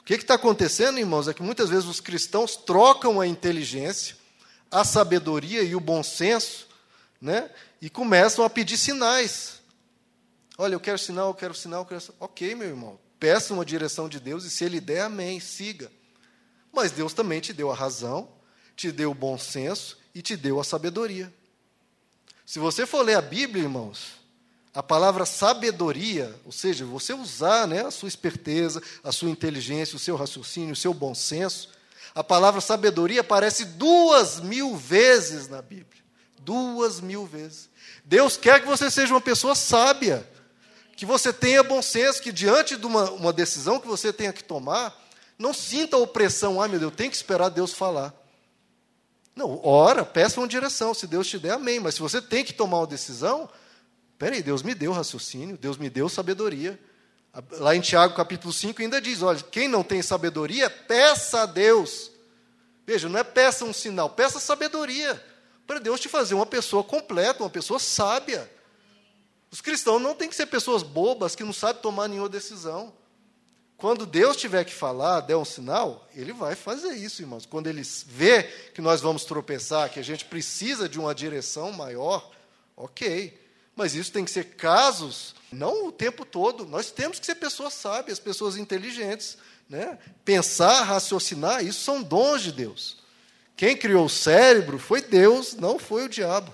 O que está acontecendo, irmãos, é que muitas vezes os cristãos trocam a inteligência, a sabedoria e o bom senso, né? e começam a pedir sinais. Olha, eu quero sinal, eu quero sinal, eu quero sinal. Ok, meu irmão, peça uma direção de Deus e se Ele der, amém, siga. Mas Deus também te deu a razão, te deu o bom senso e te deu a sabedoria. Se você for ler a Bíblia, irmãos, a palavra sabedoria, ou seja, você usar né, a sua esperteza, a sua inteligência, o seu raciocínio, o seu bom senso, a palavra sabedoria aparece duas mil vezes na Bíblia. Duas mil vezes. Deus quer que você seja uma pessoa sábia, que você tenha bom senso, que diante de uma, uma decisão que você tenha que tomar, não sinta opressão, ah, meu Deus, eu tenho que esperar Deus falar. Não, ora, peça uma direção. Se Deus te der, amém. Mas se você tem que tomar uma decisão, peraí, Deus me deu raciocínio, Deus me deu sabedoria. Lá em Tiago capítulo 5 ainda diz: olha, quem não tem sabedoria, peça a Deus. Veja, não é peça um sinal, peça sabedoria. Para Deus te fazer uma pessoa completa, uma pessoa sábia. Os cristãos não têm que ser pessoas bobas que não sabem tomar nenhuma decisão. Quando Deus tiver que falar, der um sinal, Ele vai fazer isso, irmãos. Quando Ele vê que nós vamos tropeçar, que a gente precisa de uma direção maior, ok. Mas isso tem que ser casos, não o tempo todo. Nós temos que ser pessoas sábias, pessoas inteligentes. Né? Pensar, raciocinar, isso são dons de Deus. Quem criou o cérebro foi Deus, não foi o diabo.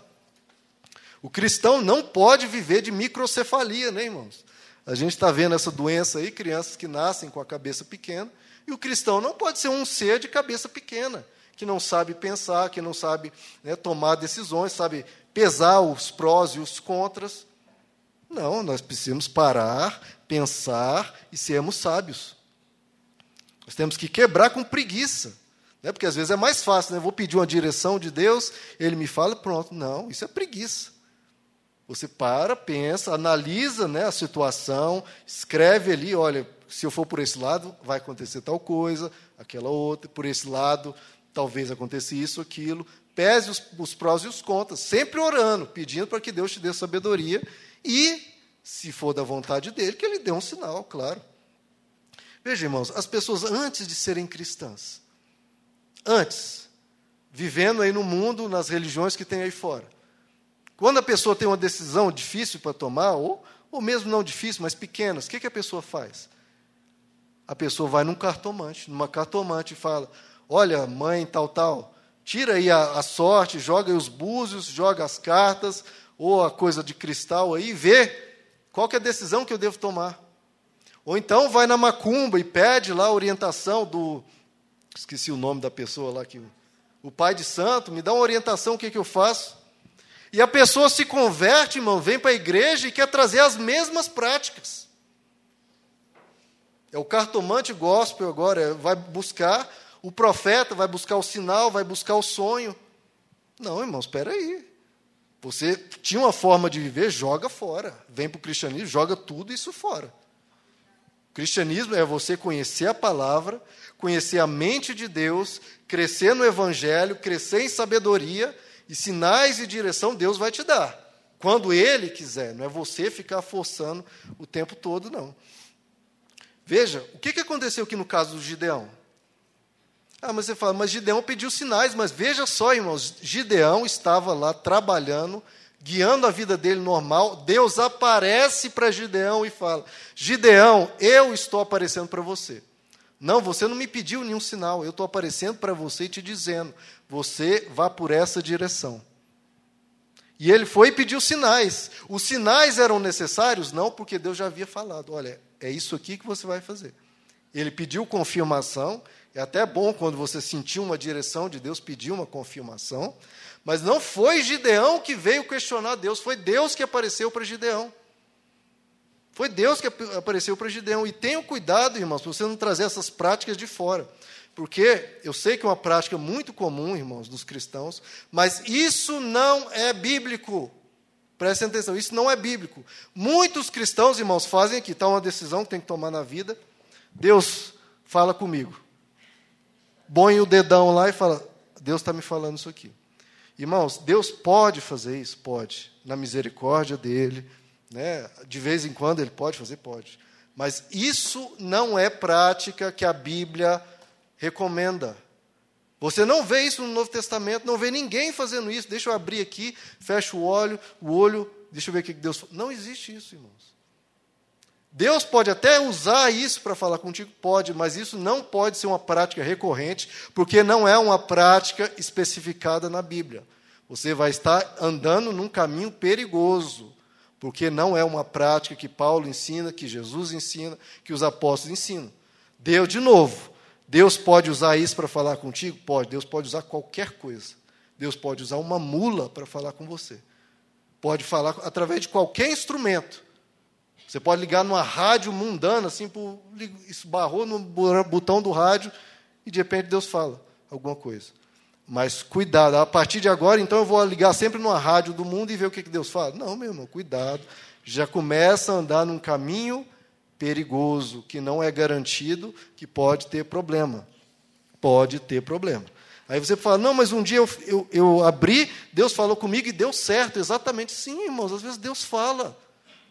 O cristão não pode viver de microcefalia, né, irmãos? A gente está vendo essa doença aí, crianças que nascem com a cabeça pequena, e o cristão não pode ser um ser de cabeça pequena, que não sabe pensar, que não sabe né, tomar decisões, sabe pesar os prós e os contras. Não, nós precisamos parar, pensar e sermos sábios. Nós temos que quebrar com preguiça. Né? Porque às vezes é mais fácil, né? vou pedir uma direção de Deus, ele me fala, pronto. Não, isso é preguiça. Você para, pensa, analisa né, a situação, escreve ali, olha, se eu for por esse lado, vai acontecer tal coisa, aquela outra, por esse lado, talvez aconteça isso, aquilo. Pese os, os prós e os contras, sempre orando, pedindo para que Deus te dê sabedoria e, se for da vontade dele, que ele dê um sinal, claro. Veja, irmãos, as pessoas antes de serem cristãs, antes, vivendo aí no mundo, nas religiões que tem aí fora, quando a pessoa tem uma decisão difícil para tomar, ou, ou mesmo não difícil, mas pequenas, o que, que a pessoa faz? A pessoa vai num cartomante, numa cartomante e fala: Olha, mãe, tal, tal, tira aí a, a sorte, joga aí os búzios, joga as cartas, ou a coisa de cristal aí, vê qual é a decisão que eu devo tomar. Ou então vai na macumba e pede lá a orientação do. Esqueci o nome da pessoa lá que. O pai de santo, me dá uma orientação, o que, que eu faço? E a pessoa se converte, irmão, vem para a igreja e quer trazer as mesmas práticas. É o cartomante gospel agora, é, vai buscar o profeta, vai buscar o sinal, vai buscar o sonho. Não, irmão, espera aí. Você tinha uma forma de viver, joga fora. Vem para o cristianismo, joga tudo isso fora. O cristianismo é você conhecer a palavra, conhecer a mente de Deus, crescer no evangelho, crescer em sabedoria e sinais e direção Deus vai te dar. Quando Ele quiser, não é você ficar forçando o tempo todo, não. Veja, o que aconteceu aqui no caso do Gideão? Ah, mas você fala, mas Gideão pediu sinais, mas veja só, irmãos, Gideão estava lá trabalhando, guiando a vida dele normal. Deus aparece para Gideão e fala: Gideão, eu estou aparecendo para você. Não, você não me pediu nenhum sinal, eu estou aparecendo para você e te dizendo: você vá por essa direção. E ele foi e pediu sinais. Os sinais eram necessários? Não, porque Deus já havia falado: olha, é isso aqui que você vai fazer. Ele pediu confirmação. É até bom quando você sentiu uma direção de Deus, pedir uma confirmação. Mas não foi Gideão que veio questionar Deus, foi Deus que apareceu para Gideão. Foi Deus que apareceu para Gideão. E tenham cuidado, irmãos, para você não trazer essas práticas de fora. Porque eu sei que é uma prática muito comum, irmãos, dos cristãos, mas isso não é bíblico. Prestem atenção, isso não é bíblico. Muitos cristãos, irmãos, fazem aqui, está uma decisão que tem que tomar na vida. Deus fala comigo. Põe o dedão lá e fala: Deus está me falando isso aqui. Irmãos, Deus pode fazer isso? Pode. Na misericórdia dele. Né? De vez em quando ele pode fazer? Pode. Mas isso não é prática que a Bíblia recomenda. Você não vê isso no Novo Testamento, não vê ninguém fazendo isso. Deixa eu abrir aqui, fecha o olho, o olho, deixa eu ver o que Deus. Não existe isso, irmãos. Deus pode até usar isso para falar contigo, pode, mas isso não pode ser uma prática recorrente, porque não é uma prática especificada na Bíblia. Você vai estar andando num caminho perigoso, porque não é uma prática que Paulo ensina, que Jesus ensina, que os apóstolos ensinam. Deus, de novo, Deus pode usar isso para falar contigo? Pode. Deus pode usar qualquer coisa. Deus pode usar uma mula para falar com você. Pode falar através de qualquer instrumento. Você pode ligar numa rádio mundana, assim, por, esbarrou no botão do rádio e de repente Deus fala alguma coisa. Mas cuidado, a partir de agora, então eu vou ligar sempre numa rádio do mundo e ver o que Deus fala. Não, meu irmão, cuidado. Já começa a andar num caminho perigoso, que não é garantido, que pode ter problema. Pode ter problema. Aí você fala, não, mas um dia eu, eu, eu abri, Deus falou comigo e deu certo. Exatamente, sim, irmãos, às vezes Deus fala.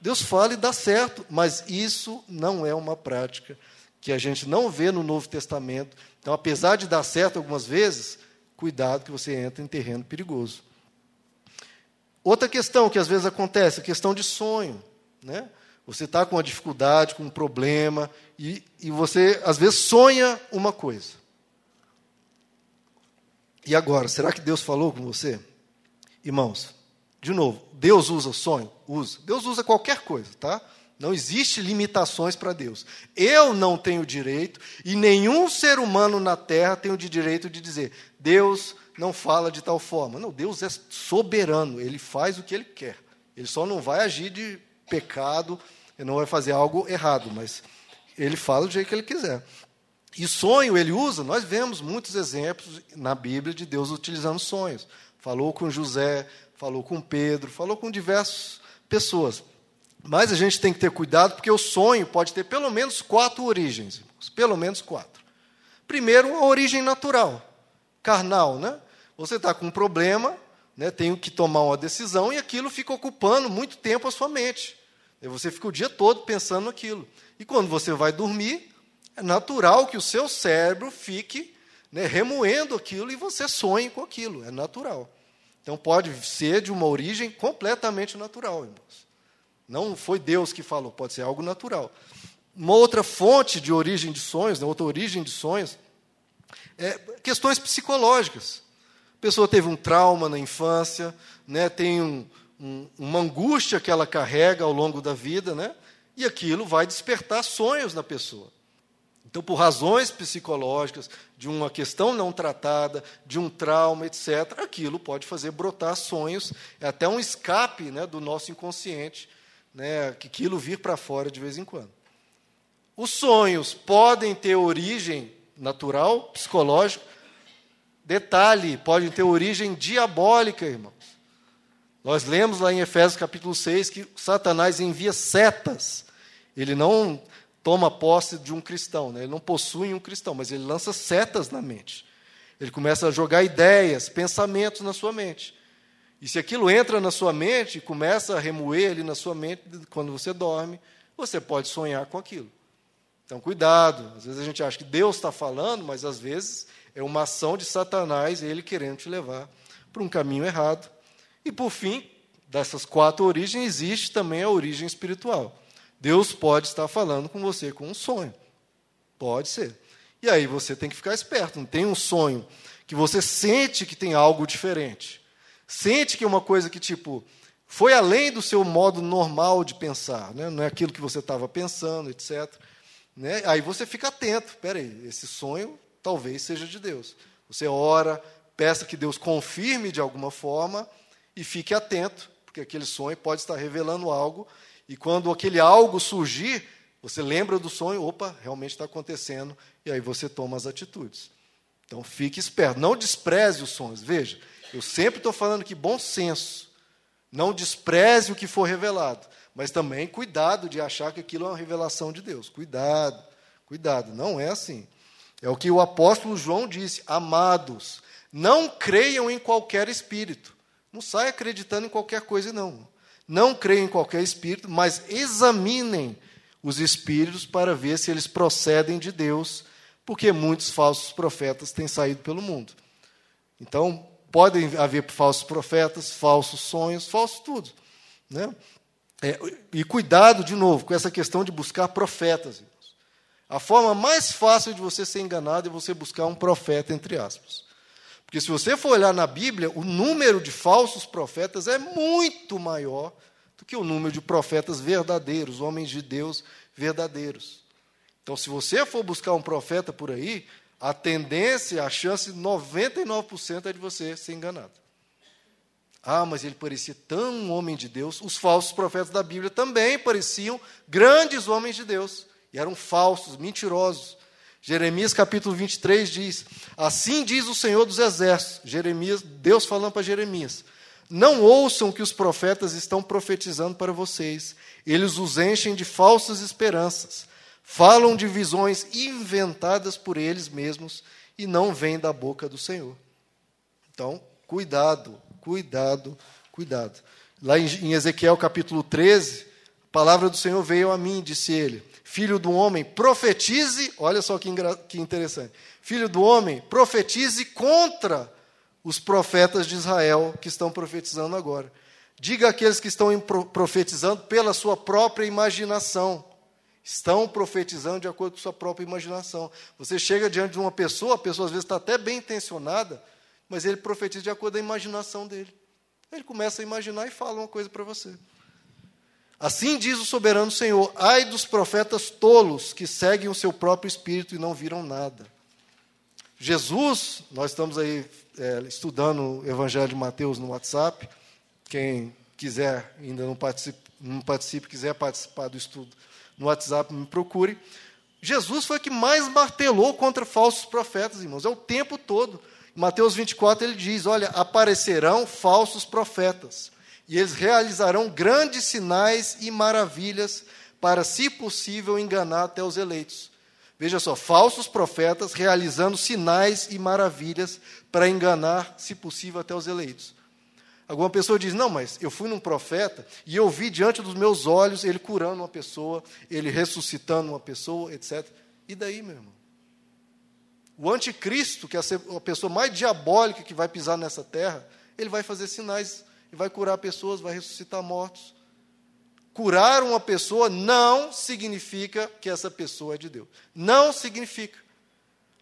Deus fala e dá certo, mas isso não é uma prática que a gente não vê no Novo Testamento. Então, apesar de dar certo algumas vezes, cuidado que você entra em terreno perigoso. Outra questão que às vezes acontece, a questão de sonho. Né? Você está com uma dificuldade, com um problema, e, e você às vezes sonha uma coisa. E agora, será que Deus falou com você? Irmãos, de novo, Deus usa sonho? Usa. Deus usa qualquer coisa, tá? Não existe limitações para Deus. Eu não tenho direito, e nenhum ser humano na terra tem o direito de dizer, Deus não fala de tal forma. Não, Deus é soberano, ele faz o que ele quer. Ele só não vai agir de pecado, ele não vai fazer algo errado, mas ele fala do jeito que ele quiser. E sonho ele usa, nós vemos muitos exemplos na Bíblia de Deus utilizando sonhos. Falou com José, falou com Pedro, falou com diversas pessoas. Mas a gente tem que ter cuidado, porque o sonho pode ter pelo menos quatro origens, irmãos, pelo menos quatro. Primeiro, a origem natural, carnal, né? Você está com um problema, né, tem que tomar uma decisão e aquilo fica ocupando muito tempo a sua mente. E você fica o dia todo pensando naquilo. E quando você vai dormir, é natural que o seu cérebro fique né, remoendo aquilo e você sonhe com aquilo. É natural. Então pode ser de uma origem completamente natural, irmãos. Não foi Deus que falou, pode ser algo natural. Uma outra fonte de origem de sonhos, né, outra origem de sonhos, é questões psicológicas. A pessoa teve um trauma na infância, né, tem um, um, uma angústia que ela carrega ao longo da vida, né, e aquilo vai despertar sonhos na pessoa. Então, por razões psicológicas, de uma questão não tratada, de um trauma, etc., aquilo pode fazer brotar sonhos, é até um escape né, do nosso inconsciente, né, que aquilo vir para fora de vez em quando. Os sonhos podem ter origem natural, psicológica, detalhe, podem ter origem diabólica, irmãos. Nós lemos lá em Efésios capítulo 6 que Satanás envia setas. Ele não toma posse de um cristão. Né? Ele não possui um cristão, mas ele lança setas na mente. Ele começa a jogar ideias, pensamentos na sua mente. E se aquilo entra na sua mente começa a remoer ali na sua mente quando você dorme, você pode sonhar com aquilo. Então, cuidado. Às vezes a gente acha que Deus está falando, mas às vezes é uma ação de Satanás, ele querendo te levar para um caminho errado. E, por fim, dessas quatro origens, existe também a origem espiritual. Deus pode estar falando com você com um sonho. Pode ser. E aí você tem que ficar esperto. Não tem um sonho que você sente que tem algo diferente. Sente que é uma coisa que, tipo, foi além do seu modo normal de pensar. Né? Não é aquilo que você estava pensando, etc. Né? Aí você fica atento. Espera aí, esse sonho talvez seja de Deus. Você ora, peça que Deus confirme de alguma forma e fique atento, porque aquele sonho pode estar revelando algo e quando aquele algo surgir, você lembra do sonho, opa, realmente está acontecendo, e aí você toma as atitudes. Então fique esperto, não despreze os sonhos. Veja, eu sempre estou falando que bom senso, não despreze o que for revelado, mas também cuidado de achar que aquilo é uma revelação de Deus. Cuidado, cuidado, não é assim. É o que o apóstolo João disse: amados, não creiam em qualquer espírito. Não saia acreditando em qualquer coisa, não. Não creiam em qualquer espírito, mas examinem os espíritos para ver se eles procedem de Deus, porque muitos falsos profetas têm saído pelo mundo. Então, podem haver falsos profetas, falsos sonhos, falso tudo. Né? É, e cuidado, de novo, com essa questão de buscar profetas. A forma mais fácil de você ser enganado é você buscar um profeta, entre aspas. Porque se você for olhar na Bíblia, o número de falsos profetas é muito maior do que o número de profetas verdadeiros, homens de Deus verdadeiros. Então, se você for buscar um profeta por aí, a tendência, a chance, 99% é de você ser enganado. Ah, mas ele parecia tão um homem de Deus. Os falsos profetas da Bíblia também pareciam grandes homens de Deus. E eram falsos, mentirosos. Jeremias capítulo 23 diz: Assim diz o Senhor dos Exércitos. Jeremias, Deus falando para Jeremias: Não ouçam que os profetas estão profetizando para vocês. Eles os enchem de falsas esperanças falam de visões inventadas por eles mesmos e não vêm da boca do Senhor. Então, cuidado, cuidado, cuidado. Lá em Ezequiel capítulo 13, a palavra do Senhor veio a mim, disse ele: Filho do homem, profetize, olha só que, que interessante. Filho do homem, profetize contra os profetas de Israel que estão profetizando agora. Diga àqueles que estão profetizando pela sua própria imaginação estão profetizando de acordo com sua própria imaginação. Você chega diante de uma pessoa, a pessoa às vezes está até bem intencionada, mas ele profetiza de acordo com a imaginação dele. Ele começa a imaginar e fala uma coisa para você. Assim diz o soberano Senhor: ai dos profetas tolos que seguem o seu próprio espírito e não viram nada. Jesus, nós estamos aí é, estudando o Evangelho de Mateus no WhatsApp. Quem quiser, ainda não participe, não participe quiser participar do estudo, no WhatsApp, me procure. Jesus foi o que mais martelou contra falsos profetas, irmãos, é o tempo todo. Mateus 24 ele diz: Olha, aparecerão falsos profetas, e eles realizarão grandes sinais e maravilhas para, se possível, enganar até os eleitos. Veja só, falsos profetas realizando sinais e maravilhas para enganar, se possível, até os eleitos. Alguma pessoa diz: Não, mas eu fui num profeta e eu vi diante dos meus olhos ele curando uma pessoa, ele ressuscitando uma pessoa, etc. E daí, meu irmão? O anticristo, que é a pessoa mais diabólica que vai pisar nessa terra, ele vai fazer sinais e vai curar pessoas, vai ressuscitar mortos. Curar uma pessoa não significa que essa pessoa é de Deus. Não significa.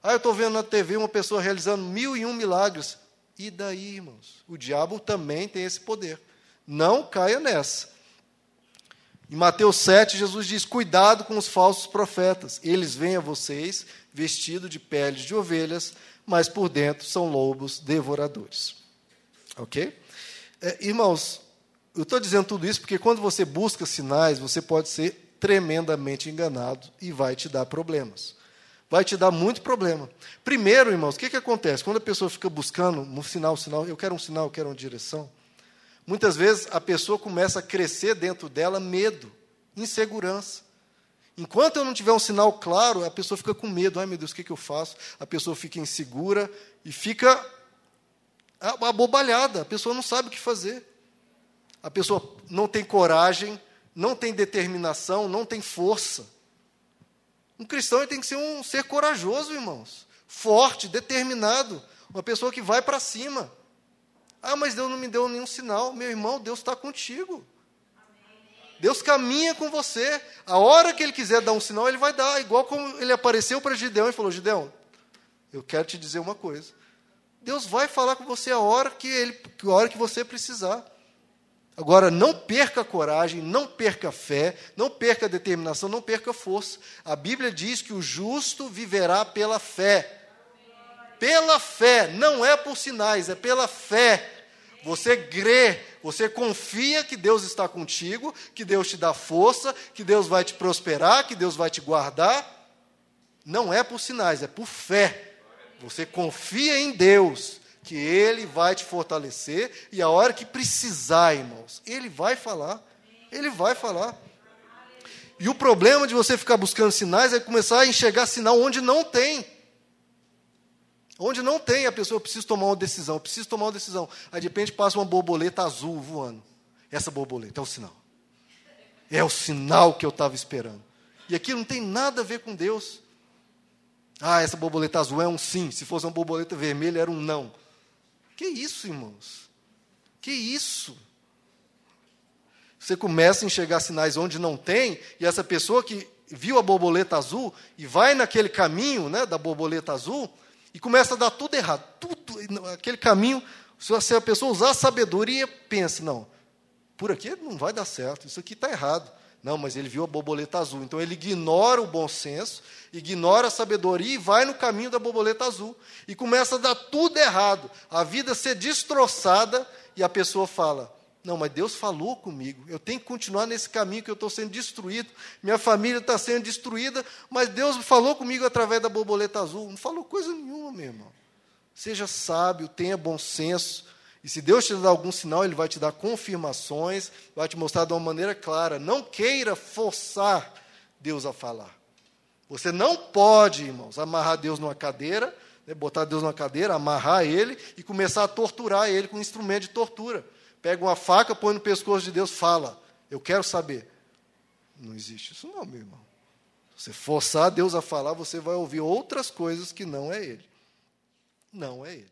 Ah, eu estou vendo na TV uma pessoa realizando mil e um milagres. E daí, irmãos? O diabo também tem esse poder. Não caia nessa. Em Mateus 7, Jesus diz: Cuidado com os falsos profetas. Eles vêm a vocês vestidos de peles de ovelhas, mas por dentro são lobos devoradores. Ok? É, irmãos, eu estou dizendo tudo isso porque quando você busca sinais, você pode ser tremendamente enganado e vai te dar problemas vai te dar muito problema. Primeiro, irmãos, o que, que acontece? Quando a pessoa fica buscando um sinal, um sinal, eu quero um sinal, eu quero uma direção, muitas vezes a pessoa começa a crescer dentro dela medo, insegurança. Enquanto eu não tiver um sinal claro, a pessoa fica com medo. Ai, meu Deus, o que, que eu faço? A pessoa fica insegura e fica abobalhada. A pessoa não sabe o que fazer. A pessoa não tem coragem, não tem determinação, não tem força. Um cristão tem que ser um ser corajoso, irmãos. Forte, determinado. Uma pessoa que vai para cima. Ah, mas Deus não me deu nenhum sinal. Meu irmão, Deus está contigo. Deus caminha com você. A hora que Ele quiser dar um sinal, Ele vai dar. Igual como Ele apareceu para Gideão e falou: Gideão, eu quero te dizer uma coisa. Deus vai falar com você a hora que, ele, a hora que você precisar. Agora, não perca a coragem, não perca a fé, não perca a determinação, não perca a força. A Bíblia diz que o justo viverá pela fé. Pela fé, não é por sinais, é pela fé. Você crê, você confia que Deus está contigo, que Deus te dá força, que Deus vai te prosperar, que Deus vai te guardar. Não é por sinais, é por fé. Você confia em Deus que Ele vai te fortalecer e a hora que precisar, irmãos, Ele vai falar. Ele vai falar. E o problema de você ficar buscando sinais é começar a enxergar sinal onde não tem. Onde não tem, a pessoa precisa tomar uma decisão, precisa tomar uma decisão. Aí de repente passa uma borboleta azul voando. Essa borboleta é o sinal. É o sinal que eu estava esperando. E aquilo não tem nada a ver com Deus. Ah, essa borboleta azul é um sim, se fosse uma borboleta vermelha era um não. Que isso, irmãos? Que isso? Você começa a enxergar sinais onde não tem, e essa pessoa que viu a borboleta azul e vai naquele caminho né, da borboleta azul e começa a dar tudo errado. Tudo, aquele caminho, se a pessoa usar a sabedoria, pensa, não, por aqui não vai dar certo, isso aqui está errado. Não, mas ele viu a borboleta azul. Então ele ignora o bom senso, ignora a sabedoria e vai no caminho da borboleta azul. E começa a dar tudo errado. A vida ser destroçada e a pessoa fala: Não, mas Deus falou comigo. Eu tenho que continuar nesse caminho que eu estou sendo destruído. Minha família está sendo destruída, mas Deus falou comigo através da borboleta azul. Não falou coisa nenhuma, meu irmão. Seja sábio, tenha bom senso e se Deus te dar algum sinal, Ele vai te dar confirmações, vai te mostrar de uma maneira clara. Não queira forçar Deus a falar. Você não pode, irmãos, amarrar Deus numa cadeira, né, botar Deus numa cadeira, amarrar Ele e começar a torturar Ele com um instrumento de tortura. Pega uma faca, põe no pescoço de Deus, fala. Eu quero saber. Não existe isso, não, meu irmão. Se você forçar Deus a falar, você vai ouvir outras coisas que não é Ele. Não é Ele.